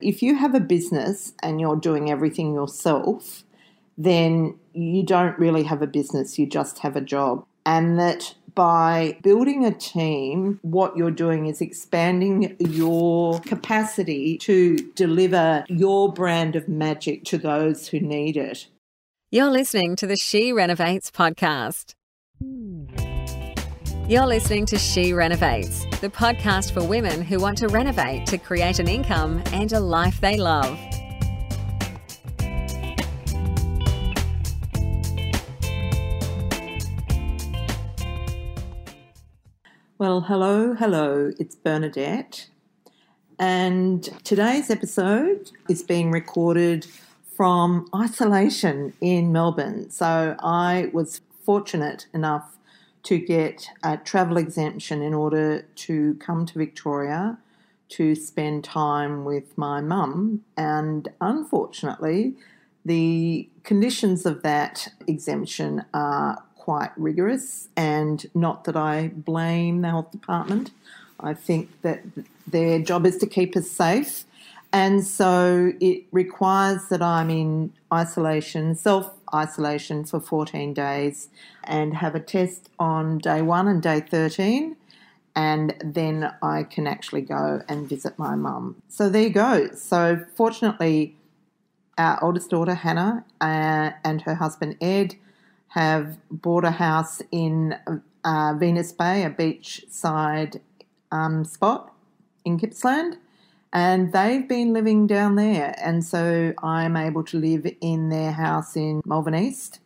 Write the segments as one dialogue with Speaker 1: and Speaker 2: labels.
Speaker 1: If you have a business and you're doing everything yourself, then you don't really have a business, you just have a job. And that by building a team, what you're doing is expanding your capacity to deliver your brand of magic to those who need it.
Speaker 2: You're listening to the She Renovates podcast. You're listening to She Renovates, the podcast for women who want to renovate to create an income and a life they love.
Speaker 1: Well, hello, hello, it's Bernadette. And today's episode is being recorded from isolation in Melbourne. So I was fortunate enough to get a travel exemption in order to come to Victoria to spend time with my mum. And unfortunately, the conditions of that exemption are quite rigorous, and not that I blame the health department. I think that their job is to keep us safe. And so it requires that I'm in isolation, self isolation for 14 days and have a test on day one and day 13. And then I can actually go and visit my mum. So there you go. So, fortunately, our oldest daughter, Hannah, uh, and her husband, Ed, have bought a house in uh, Venus Bay, a beachside um, spot in Gippsland and they've been living down there. And so I'm able to live in their house in Malvern East,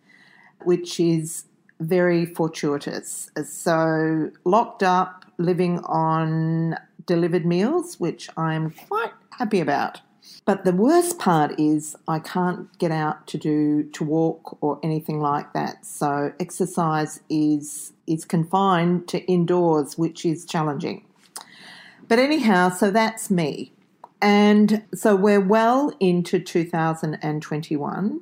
Speaker 1: which is very fortuitous. So locked up, living on delivered meals, which I'm quite happy about. But the worst part is I can't get out to do to walk or anything like that. So exercise is is confined to indoors, which is challenging. But anyhow, so that's me. And so we're well into 2021.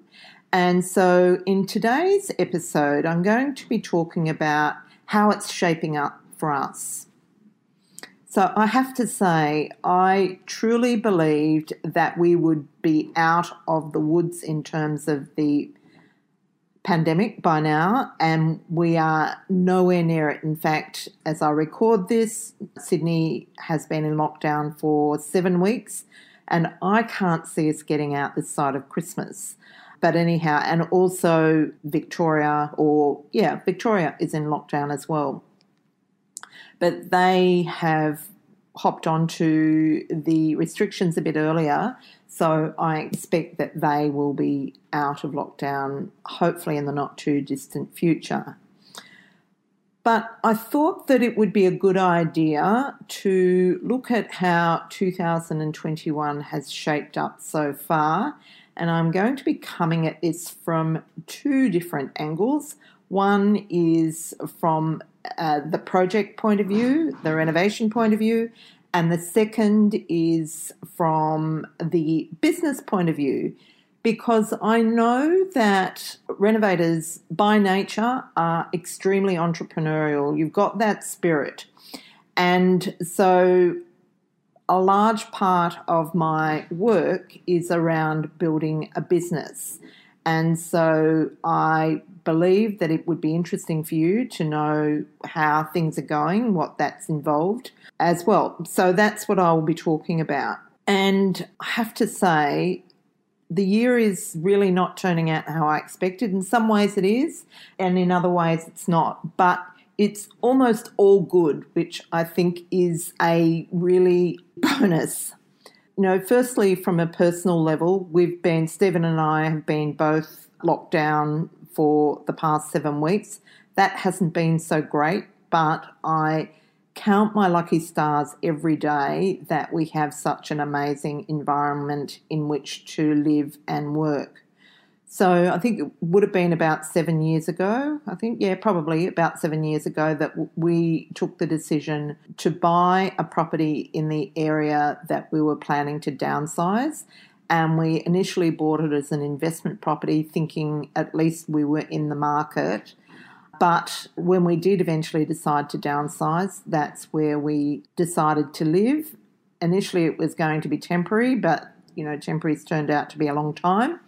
Speaker 1: And so in today's episode, I'm going to be talking about how it's shaping up for us. So I have to say, I truly believed that we would be out of the woods in terms of the pandemic by now, and we are nowhere near it. In fact, as I record this, Sydney has been in lockdown for seven weeks, and I can't see us getting out this side of Christmas. But anyhow, and also Victoria, or yeah, Victoria is in lockdown as well. But they have hopped onto the restrictions a bit earlier so I expect that they will be out of lockdown, hopefully in the not too distant future. But I thought that it would be a good idea to look at how 2021 has shaped up so far. And I'm going to be coming at this from two different angles. One is from uh, the project point of view, the renovation point of view, and the second is from the business point of view, because I know that renovators by nature are extremely entrepreneurial. You've got that spirit. And so a large part of my work is around building a business. And so I believe that it would be interesting for you to know how things are going, what that's involved as well. So that's what I will be talking about. And I have to say, the year is really not turning out how I expected. In some ways, it is, and in other ways, it's not. But it's almost all good, which I think is a really bonus. You know, firstly, from a personal level, we've been, Stephen and I have been both locked down for the past seven weeks. That hasn't been so great, but I count my lucky stars every day that we have such an amazing environment in which to live and work. So I think it would have been about seven years ago. I think, yeah, probably about seven years ago that we took the decision to buy a property in the area that we were planning to downsize. And we initially bought it as an investment property, thinking at least we were in the market but when we did eventually decide to downsize, that's where we decided to live. Initially, it was going to be temporary, but you know, temporary's turned out to be a long time.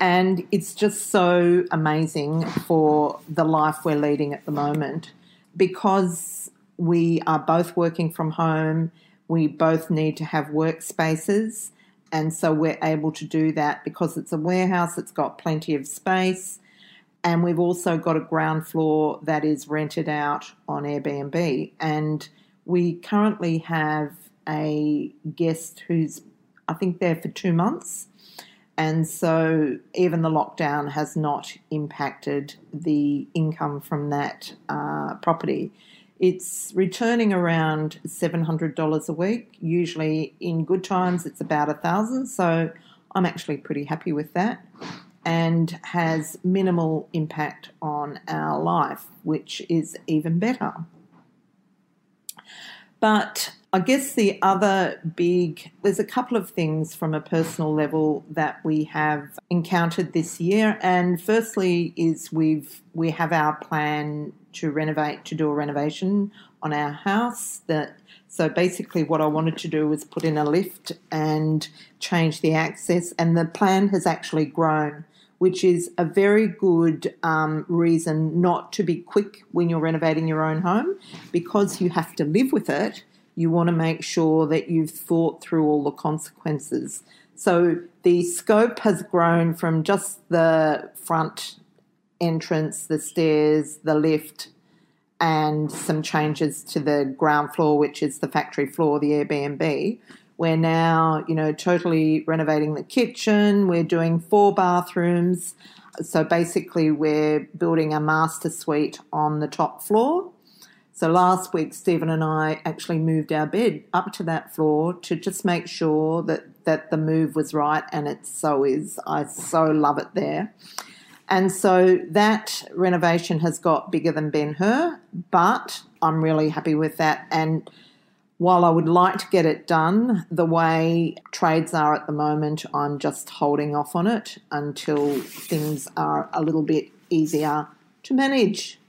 Speaker 1: And it's just so amazing for the life we're leading at the moment because we are both working from home, we both need to have workspaces. And so we're able to do that because it's a warehouse, it's got plenty of space. And we've also got a ground floor that is rented out on Airbnb. And we currently have a guest who's, I think, there for two months. And so even the lockdown has not impacted the income from that uh, property. It's returning around $700 a week. Usually in good times, it's about a thousand. So I'm actually pretty happy with that and has minimal impact on our life, which is even better. But I guess the other big, there's a couple of things from a personal level that we have encountered this year. And firstly, is we've we have our plan to renovate, to do a renovation on our house. That so basically, what I wanted to do was put in a lift and change the access, and the plan has actually grown which is a very good um, reason not to be quick when you're renovating your own home because you have to live with it. You want to make sure that you've thought through all the consequences. So the scope has grown from just the front entrance, the stairs, the lift, and some changes to the ground floor, which is the factory floor, the Airbnb. We're now, you know, totally renovating the kitchen. We're doing four bathrooms. So basically, we're building a master suite on the top floor. So last week, Stephen and I actually moved our bed up to that floor to just make sure that, that the move was right, and it so is. I so love it there. And so that renovation has got bigger than Ben Hur, but I'm really happy with that. And while I would like to get it done, the way trades are at the moment, I'm just holding off on it until things are a little bit easier to manage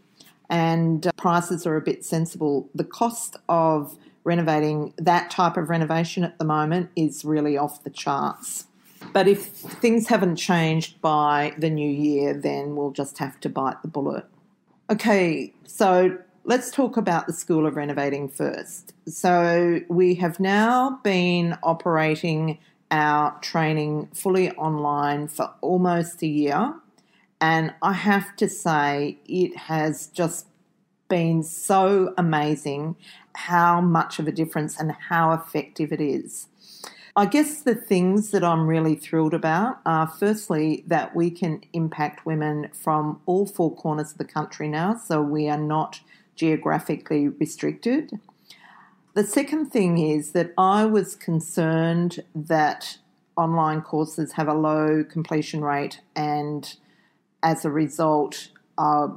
Speaker 1: and uh, prices are a bit sensible. The cost of renovating that type of renovation at the moment is really off the charts. But if things haven't changed by the new year, then we'll just have to bite the bullet. Okay, so let's talk about the School of Renovating first. So, we have now been operating our training fully online for almost a year, and I have to say, it has just been so amazing how much of a difference and how effective it is. I guess the things that I'm really thrilled about are firstly that we can impact women from all four corners of the country now, so we are not geographically restricted. The second thing is that I was concerned that online courses have a low completion rate, and as a result, uh,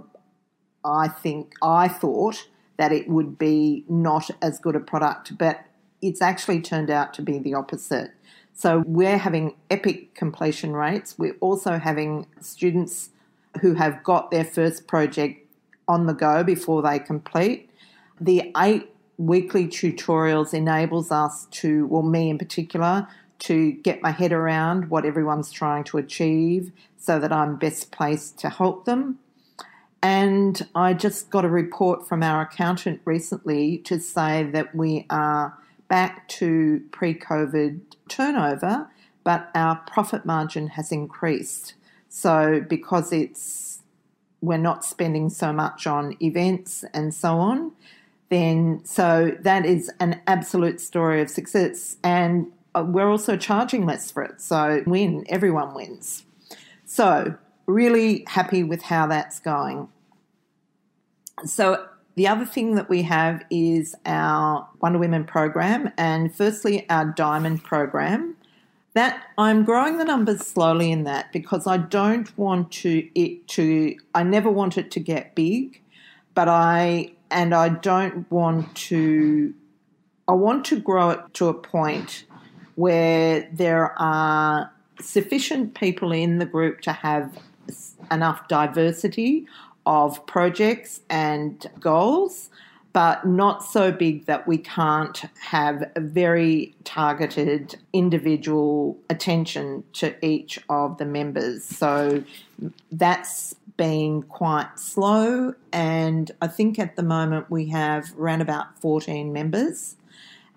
Speaker 1: I think I thought that it would be not as good a product, but it's actually turned out to be the opposite. So we're having epic completion rates. We're also having students who have got their first project on the go before they complete. The eight weekly tutorials enables us to, well, me in particular, to get my head around what everyone's trying to achieve so that I'm best placed to help them. And I just got a report from our accountant recently to say that we are back to pre COVID turnover, but our profit margin has increased. So, because it's we're not spending so much on events and so on, then so that is an absolute story of success. And uh, we're also charging less for it. So win, everyone wins. So really happy with how that's going. So the other thing that we have is our Wonder Women program, and firstly, our Diamond program. That I'm growing the numbers slowly in that because I don't want to it to I never want it to get big, but I and I don't want to I want to grow it to a point where there are sufficient people in the group to have enough diversity of projects and goals, but not so big that we can't have a very targeted individual attention to each of the members. So that's been quite slow, and I think at the moment we have around about 14 members,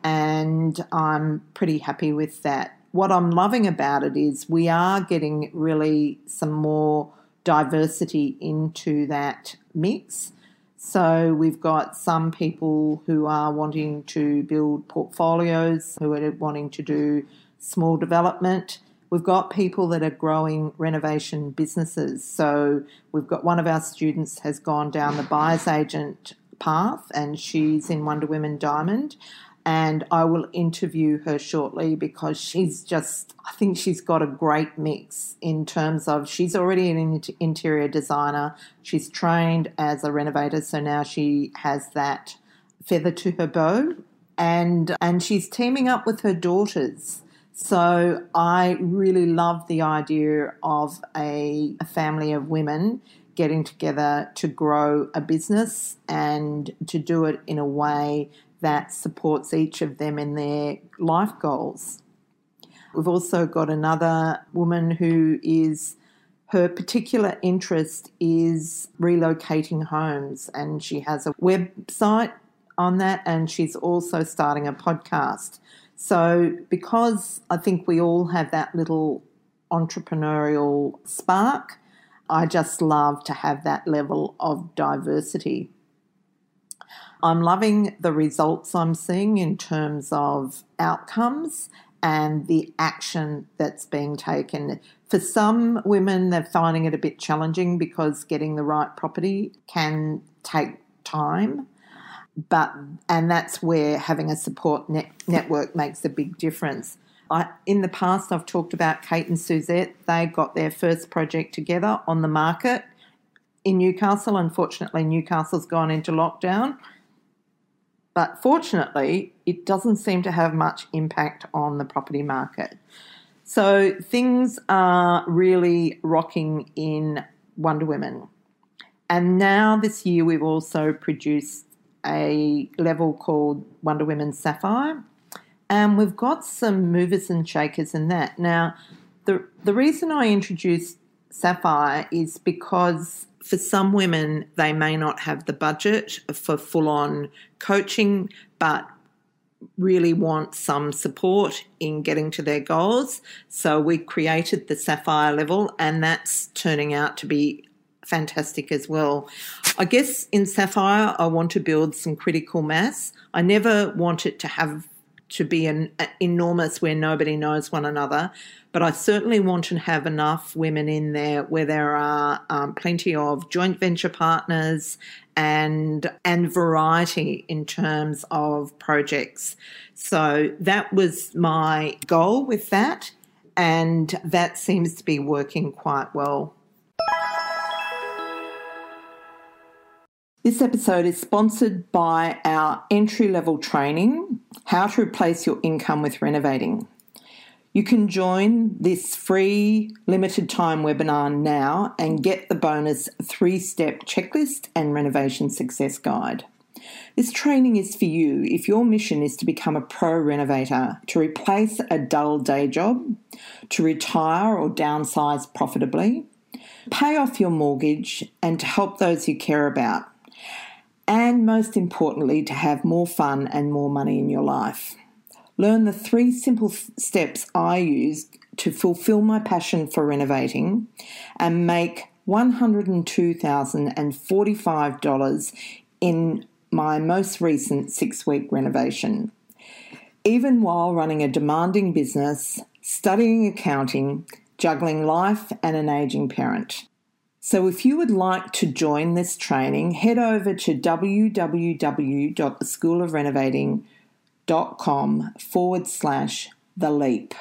Speaker 1: and I'm pretty happy with that. What I'm loving about it is we are getting really some more diversity into that mix. So we've got some people who are wanting to build portfolios, who are wanting to do small development. We've got people that are growing renovation businesses. So we've got one of our students has gone down the buyer's agent path and she's in Wonder Women Diamond. And I will interview her shortly because she's just, I think she's got a great mix in terms of she's already an interior designer. She's trained as a renovator, so now she has that feather to her bow. And, and she's teaming up with her daughters so I really love the idea of a, a, family of women getting together to grow a business and to do it in a way that supports each of them in their life goals. We've also got another woman who is her particular interest is relocating homes and she has a website on that and she's also starting a podcast. So, because I think we all have that little entrepreneurial spark, I just love to have that level of diversity. I'm loving the results I'm seeing in terms of outcomes and the action that's being taken. For some women, they're finding it a bit challenging because getting the right property can take time but and that's where having a support net, network makes a big difference. I, in the past, I've talked about Kate and Suzette. They got their first project together on the market in Newcastle. Unfortunately, Newcastle's gone into lockdown. But fortunately, it doesn't seem to have much impact on the property market. So things are really rocking in Wonder Women. And now this year, we've also produced a level called Wonder Women Sapphire. And we've got some movers and shakers in that. Now, the, the reason I introduced Sapphire is because for some women, they may not have the budget for full on coaching, but really want some support in getting to their goals. So we created the Sapphire level, and that's turning out to be fantastic as well. I guess in Sapphire, I want to build some critical mass. I never want it to have to be an enormous where nobody knows one another, but I certainly want to have enough women in there where there are um, plenty of joint venture partners and and variety in terms of projects. So that was my goal with that, and that seems to be working quite well. This episode is sponsored by our entry level training How to Replace Your Income with Renovating. You can join this free limited time webinar now and get the bonus three step checklist and renovation success guide. This training is for you if your mission is to become a pro renovator, to replace a dull day job, to retire or downsize profitably, pay off your mortgage, and to help those you care about and most importantly, to have more fun and more money in your life. Learn the three simple steps I used to fulfill my passion for renovating and make $102,045 in my most recent six week renovation. Even while running a demanding business, studying accounting, juggling life, and an aging parent. So, if you would like to join this training, head over to www.theschoolofrenovating.com forward slash the leap.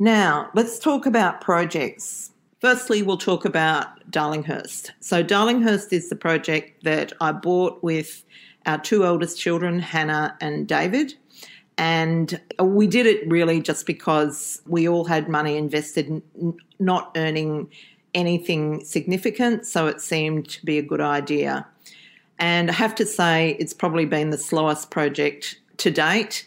Speaker 1: Now, let's talk about projects. Firstly, we'll talk about Darlinghurst. So, Darlinghurst is the project that I bought with our two eldest children, Hannah and David. And we did it really just because we all had money invested, not earning anything significant, so it seemed to be a good idea. And I have to say, it's probably been the slowest project to date.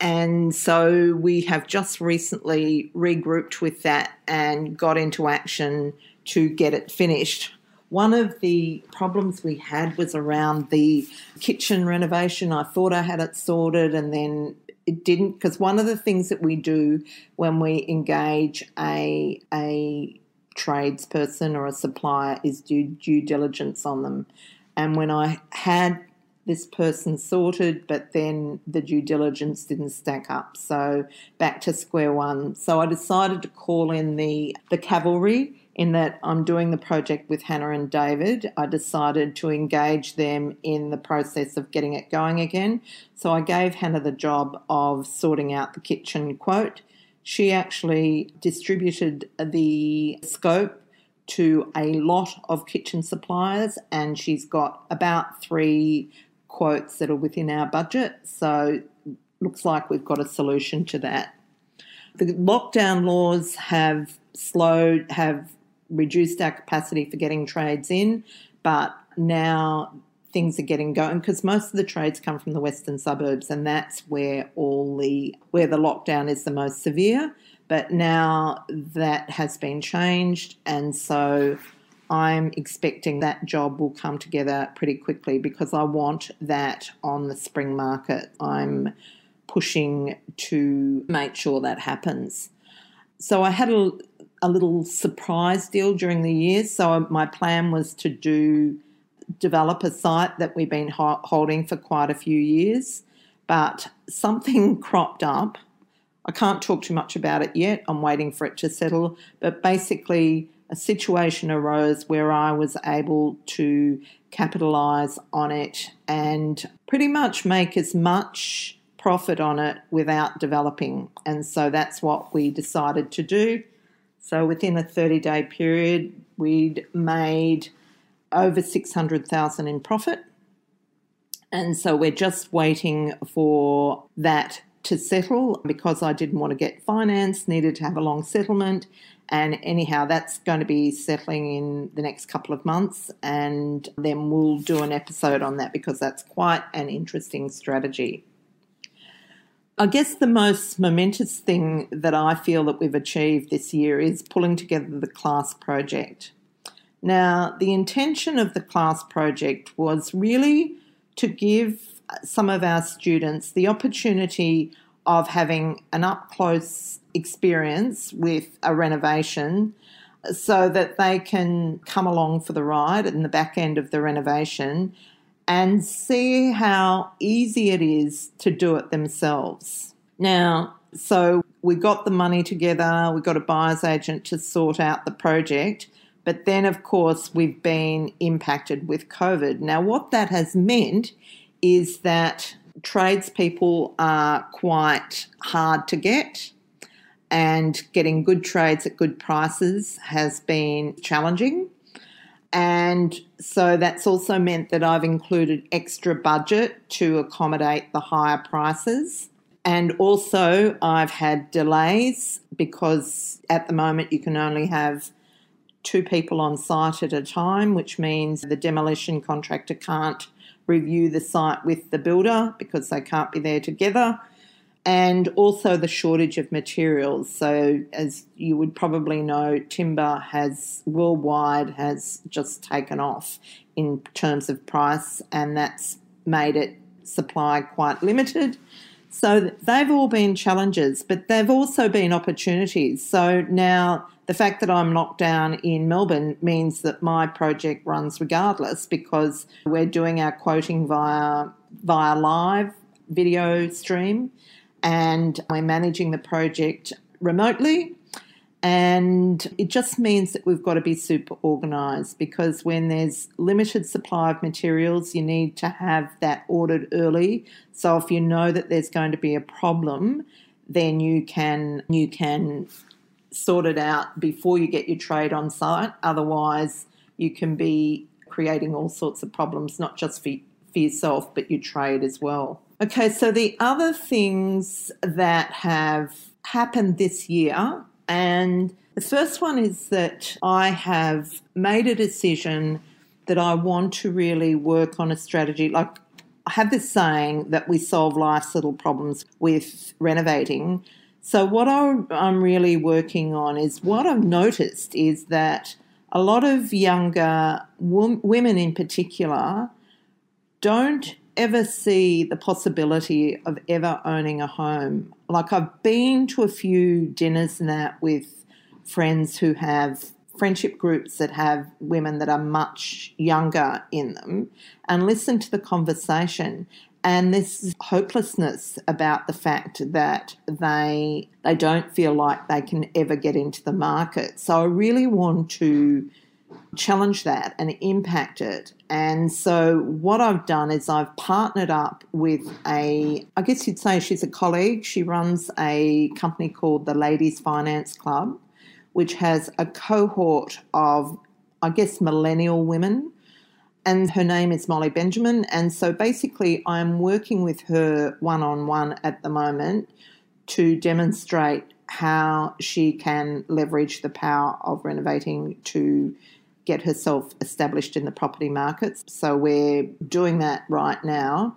Speaker 1: And so we have just recently regrouped with that and got into action to get it finished. One of the problems we had was around the kitchen renovation. I thought I had it sorted and then it didn't because one of the things that we do when we engage a a tradesperson or a supplier is do due diligence on them. And when I had this person sorted, but then the due diligence didn't stack up. So back to square one. So I decided to call in the the cavalry in that I'm doing the project with Hannah and David. I decided to engage them in the process of getting it going again. So I gave Hannah the job of sorting out the kitchen quote. She actually distributed the scope to a lot of kitchen suppliers, and she's got about three quotes that are within our budget. So looks like we've got a solution to that. The lockdown laws have slowed, have reduced our capacity for getting trades in, but now things are getting going because most of the trades come from the western suburbs and that's where all the where the lockdown is the most severe but now that has been changed and so I'm expecting that job will come together pretty quickly because I want that on the spring market. I'm pushing to make sure that happens. So I had a, a little surprise deal during the year. So my plan was to do develop a site that we've been holding for quite a few years, but something cropped up. I can't talk too much about it yet. I'm waiting for it to settle, but basically a situation arose where I was able to capitalize on it and pretty much make as much profit on it without developing. And so that's what we decided to do. So within a 30 day period, we'd made over 600,000 in profit. And so we're just waiting for that to settle because I didn't want to get finance, needed to have a long settlement. And anyhow, that's going to be settling in the next couple of months. And then we'll do an episode on that because that's quite an interesting strategy. I guess the most momentous thing that I feel that we've achieved this year is pulling together the class project. Now, the intention of the class project was really to give some of our students the opportunity of having an up close experience with a renovation so that they can come along for the ride in the back end of the renovation and see how easy it is to do it themselves. Now, so we got the money together, we got a buyer's agent to sort out the project, but then, of course, we've been impacted with COVID. Now, what that has meant is that tradespeople are quite hard to get, and getting good trades at good prices has been challenging. And so that's also meant that I've included extra budget to accommodate the higher prices. And also, I've had delays because at the moment you can only have two people on site at a time, which means the demolition contractor can't review the site with the builder because they can't be there together and also the shortage of materials. So, as you would probably know, timber has worldwide has just taken off in terms of price, and that's made it supply quite limited. So they've all been challenges, but they've also been opportunities. So now the fact that I'm locked down in Melbourne means that my project runs regardless because we're doing our quoting via via live video stream and we're managing the project remotely. And it just means that we've got to be super organised because when there's limited supply of materials, you need to have that ordered early. So if you know that there's going to be a problem, then you can you can sort it out before you get your trade on site. Otherwise, you can be creating all sorts of problems, not just for, for yourself, but your trade as well. Okay, so the other things that have happened this year, and the first one is that I have made a decision that I want to really work on a strategy. Like, I have this saying that we solve life's little problems with renovating. So, what I'm really working on is what I've noticed is that a lot of younger women in particular don't ever see the possibility of ever owning a home. Like I've been to a few dinners and that with friends who have friendship groups that have women that are much younger in them and listen to the conversation and this hopelessness about the fact that they they don't feel like they can ever get into the market. So I really want to challenge that and impact it. And so what I've done is I've partnered up with a I guess you'd say she's a colleague. She runs a company called the Ladies Finance Club, which has a cohort of I guess millennial women and her name is Molly Benjamin. And so basically, I'm working with her one on one at the moment to demonstrate how she can leverage the power of renovating to get herself established in the property markets. So we're doing that right now.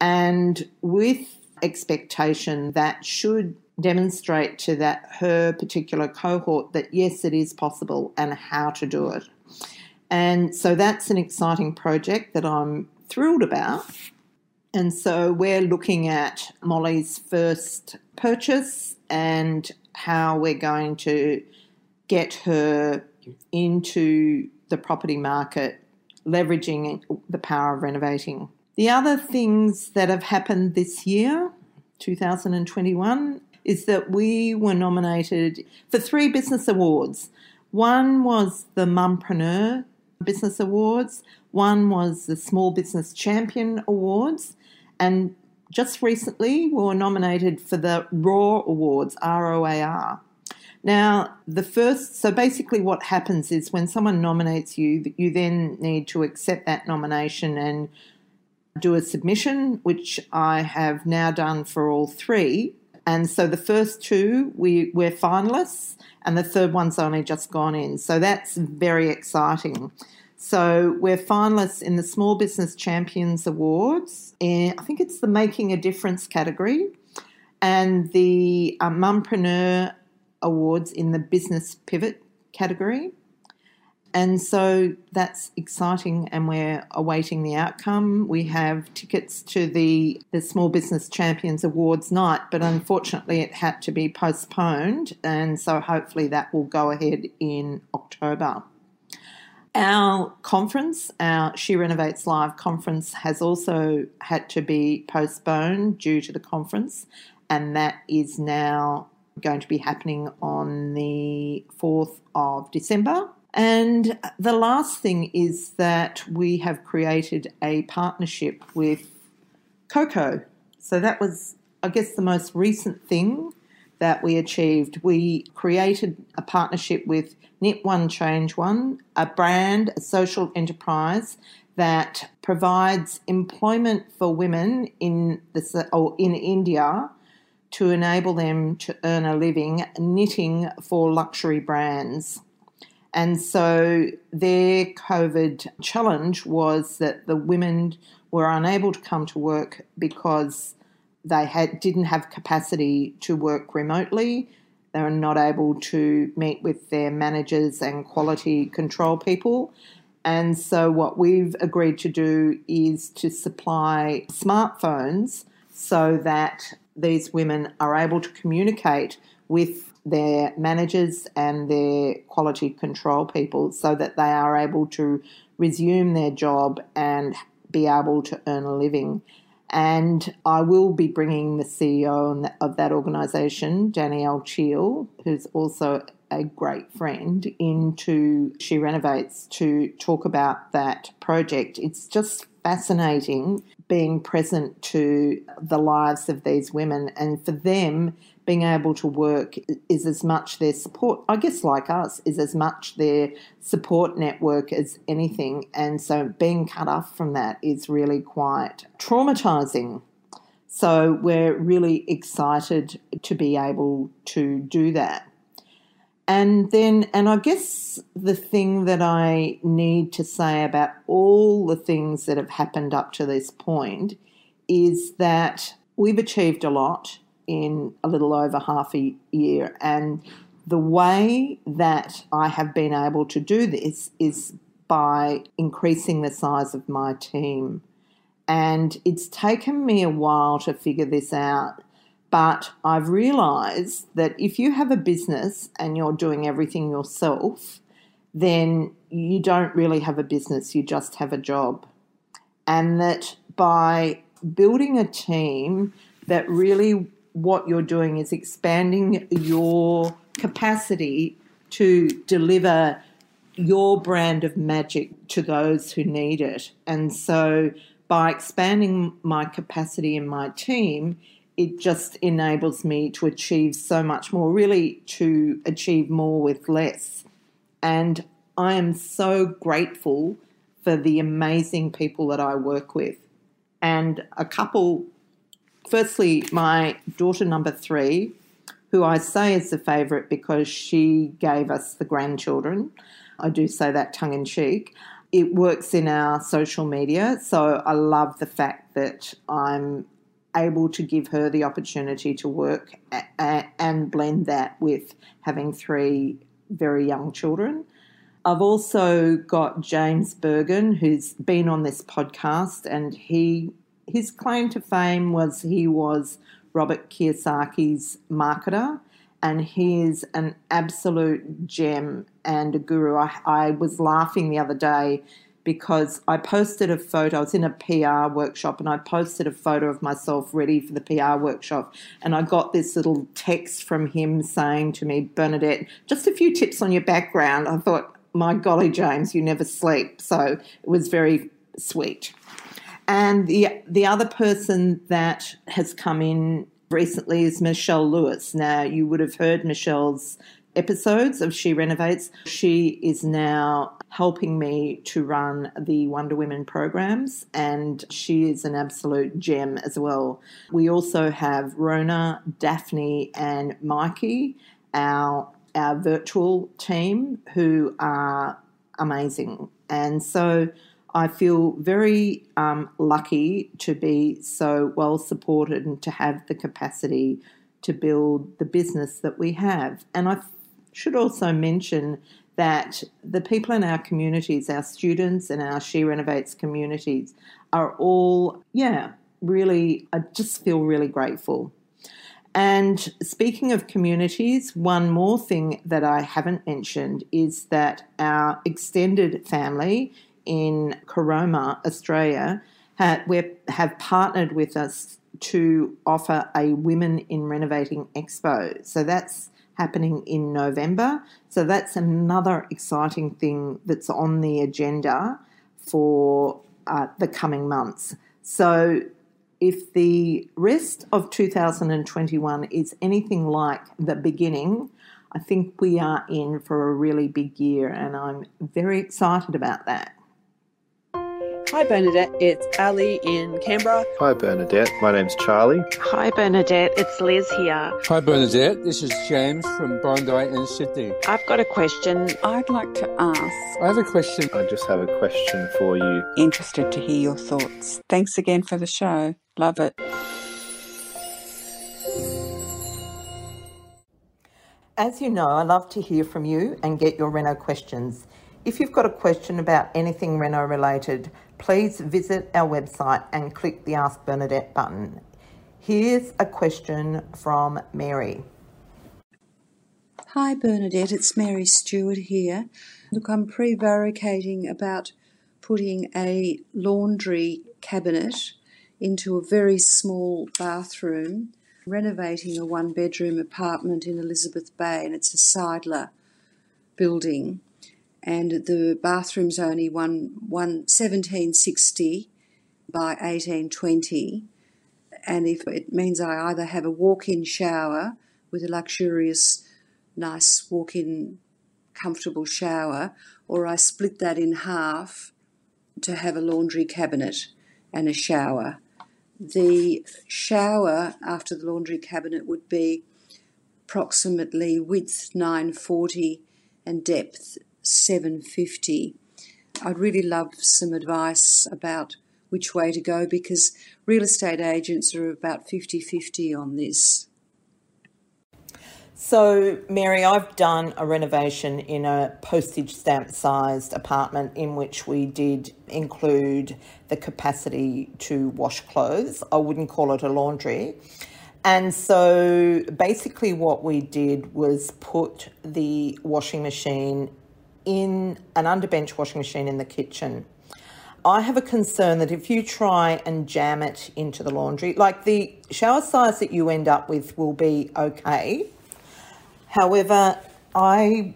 Speaker 1: And with expectation that should demonstrate to that her particular cohort that yes it is possible and how to do it and so that's an exciting project that I'm thrilled about. And so we're looking at Molly's first purchase and how we're going to get her into the property market, leveraging the power of renovating. The other things that have happened this year, 2021, is that we were nominated for three business awards. One was the Mumpreneur Business Awards. One was the Small Business Champion Awards. And just recently, we were nominated for the ROAR Awards, R O A R. Now, the first, so basically, what happens is when someone nominates you, you then need to accept that nomination and do a submission, which I have now done for all three. And so the first two, we, we're finalists, and the third one's only just gone in. So that's very exciting. So we're finalists in the Small Business Champions Awards. I think it's the Making a Difference category, and the uh, Mumpreneur Awards in the Business Pivot category. And so that's exciting, and we're awaiting the outcome. We have tickets to the, the Small Business Champions Awards night, but unfortunately it had to be postponed, and so hopefully that will go ahead in October. Our conference, our She Renovates Live conference, has also had to be postponed due to the conference, and that is now going to be happening on the 4th of December. And the last thing is that we have created a partnership with Coco. So that was, I guess, the most recent thing that we achieved. We created a partnership with Knit One Change One, a brand, a social enterprise that provides employment for women in the or in India to enable them to earn a living knitting for luxury brands. And so their COVID challenge was that the women were unable to come to work because they had didn't have capacity to work remotely. They were not able to meet with their managers and quality control people. And so, what we've agreed to do is to supply smartphones so that these women are able to communicate with their managers and their quality control people so that they are able to resume their job and be able to earn a living. And I will be bringing the CEO of that organisation, Danielle Cheel, who's also a great friend, into She Renovates to talk about that project. It's just fascinating being present to the lives of these women and for them being able to work is as much their support, I guess, like us, is as much their support network as anything. And so being cut off from that is really quite traumatizing. So we're really excited to be able to do that. And then, and I guess the thing that I need to say about all the things that have happened up to this point is that we've achieved a lot in a little over half a year. And the way that I have been able to do this is by increasing the size of my team. And it's taken me a while to figure this out. But I've realized that if you have a business and you're doing everything yourself, then you don't really have a business, you just have a job. And that by building a team, that really what you're doing is expanding your capacity to deliver your brand of magic to those who need it. And so by expanding my capacity in my team, it just enables me to achieve so much more, really to achieve more with less. And I am so grateful for the amazing people that I work with. And a couple, firstly, my daughter number three, who I say is the favourite because she gave us the grandchildren. I do say that tongue in cheek. It works in our social media, so I love the fact that I'm able to give her the opportunity to work and blend that with having three very young children. I've also got James Bergen, who's been on this podcast, and he his claim to fame was he was Robert Kiyosaki's marketer, and he is an absolute gem and a guru. I, I was laughing the other day because I posted a photo. I was in a PR workshop and I posted a photo of myself ready for the PR workshop. And I got this little text from him saying to me, Bernadette, just a few tips on your background. I thought, my golly, James, you never sleep. So it was very sweet. And the the other person that has come in recently is Michelle Lewis. Now you would have heard Michelle's episodes of She Renovates. She is now helping me to run the Wonder Women programs, and she is an absolute gem as well. We also have Rona, Daphne, and Mikey, our our virtual team, who are amazing. And so I feel very um, lucky to be so well supported and to have the capacity to build the business that we have. And I should also mention that the people in our communities, our students and our She Renovates communities, are all, yeah, really, I just feel really grateful. And speaking of communities, one more thing that I haven't mentioned is that our extended family in Caroma, Australia, have partnered with us to offer a Women in Renovating Expo. So that's happening in November. So that's another exciting thing that's on the agenda for uh, the coming months. So if the rest of 2021 is anything like the beginning, I think we are in for a really big year, and I'm very excited about that.
Speaker 3: Hi, Bernadette. It's Ali in Canberra.
Speaker 4: Hi, Bernadette. My name's Charlie.
Speaker 5: Hi, Bernadette. It's Liz here.
Speaker 6: Hi, Bernadette. This is James from Bondi in Sydney.
Speaker 5: I've got a question
Speaker 7: I'd like to ask.
Speaker 6: I have a question.
Speaker 4: I just have a question for you.
Speaker 7: Interested to hear your thoughts. Thanks again for the show. Love it.
Speaker 1: As you know, I love to hear from you and get your Reno questions. If you've got a question about anything Reno related, please visit our website and click the Ask Bernadette button. Here's a question from Mary.
Speaker 8: Hi Bernadette, it's Mary Stewart here. Look, I'm prevaricating about putting a laundry cabinet into a very small bathroom, renovating a one bedroom apartment in Elizabeth Bay, and it's a Seidler building and the bathroom's only one, one 1760 by 1820 and if it means I either have a walk-in shower with a luxurious nice walk-in comfortable shower or I split that in half to have a laundry cabinet and a shower. The shower after the laundry cabinet would be approximately width 940 and depth 750. I'd really love some advice about which way to go because real estate agents are about 50 50 on this.
Speaker 1: So, Mary, I've done a renovation in a postage stamp sized apartment in which we did include the capacity to wash clothes. I wouldn't call it a laundry. And so basically, what we did was put the washing machine in an underbench washing machine in the kitchen. I have a concern that if you try and jam it into the laundry, like the shower size that you end up with will be okay. However, I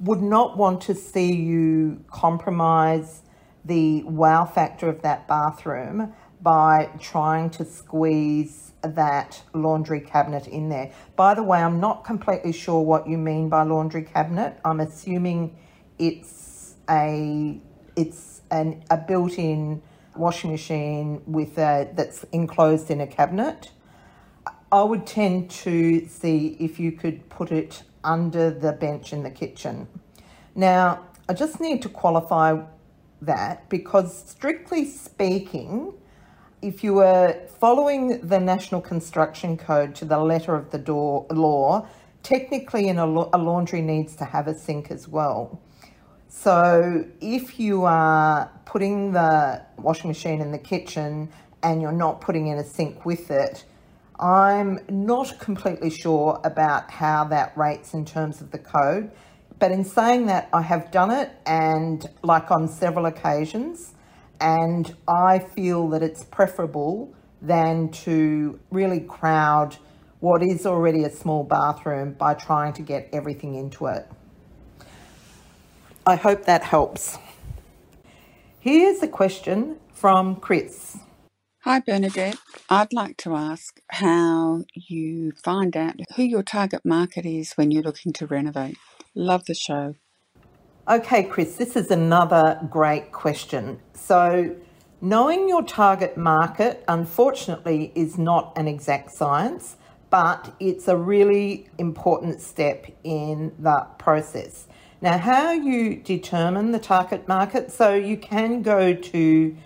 Speaker 1: would not want to see you compromise the wow factor of that bathroom by trying to squeeze that laundry cabinet in there. By the way, I'm not completely sure what you mean by laundry cabinet. I'm assuming it's a it's an a built-in washing machine with a that's enclosed in a cabinet. I would tend to see if you could put it under the bench in the kitchen. Now, I just need to qualify that because strictly speaking, if you were following the National Construction Code to the letter of the door, law, technically in a, a laundry needs to have a sink as well. So if you are putting the washing machine in the kitchen and you're not putting in a sink with it, I'm not completely sure about how that rates in terms of the code. But in saying that, I have done it and, like on several occasions, and I feel that it's preferable than to really crowd what is already a small bathroom by trying to get everything into it. I hope that helps. Here's a question from Chris.
Speaker 7: Hi, Bernadette. I'd like to ask how you find out who your target market is when you're looking to renovate. Love the show.
Speaker 1: Okay, Chris, this is another great question. So, knowing your target market, unfortunately, is not an exact science, but it's a really important step in the process. Now, how you determine the target market, so you can go to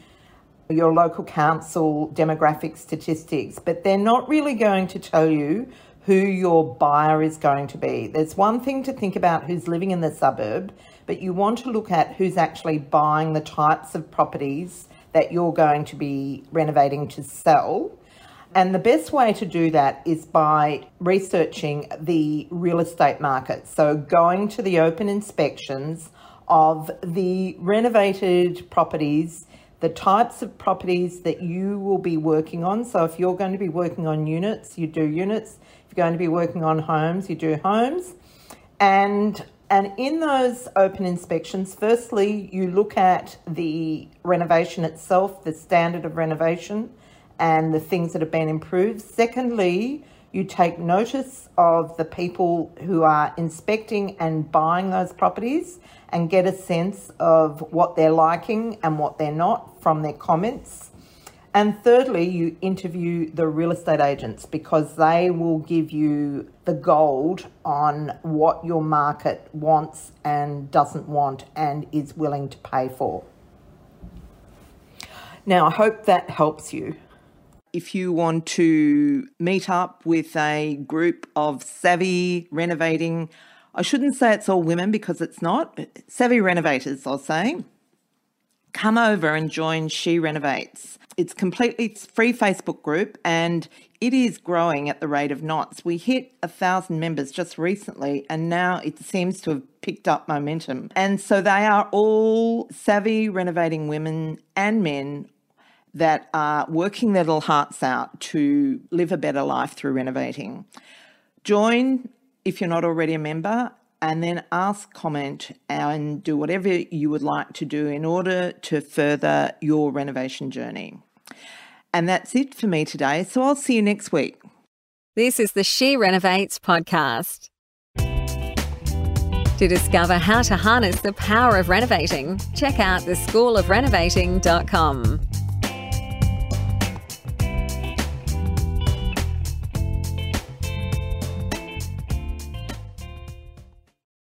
Speaker 1: your local council demographic statistics, but they're not really going to tell you who your buyer is going to be. There's one thing to think about who's living in the suburb, but you want to look at who's actually buying the types of properties that you're going to be renovating to sell. And the best way to do that is by researching the real estate market. So, going to the open inspections of the renovated properties, the types of properties that you will be working on. So, if you're going to be working on units, you do units. If you're going to be working on homes, you do homes. And and in those open inspections, firstly, you look at the renovation itself, the standard of renovation, and the things that have been improved. Secondly, you take notice of the people who are inspecting and buying those properties and get a sense of what they're liking and what they're not from their comments. And thirdly, you interview the real estate agents because they will give you the gold on what your market wants and doesn't want and is willing to pay for. Now, I hope that helps you. If you want to meet up with a group of savvy renovating, I shouldn't say it's all women because it's not, savvy renovators, I'll say, come over and join She Renovates. It's completely free Facebook group and it is growing at the rate of knots. We hit a thousand members just recently and now it seems to have picked up momentum. And so they are all savvy renovating women and men that are working their little hearts out to live a better life through renovating. Join if you're not already a member and then ask, comment, and do whatever you would like to do in order to further your renovation journey. And that's it for me today. So I'll see you next week.
Speaker 2: This is the She Renovates podcast. To discover how to harness the power of renovating, check out theschoolofrenovating.com.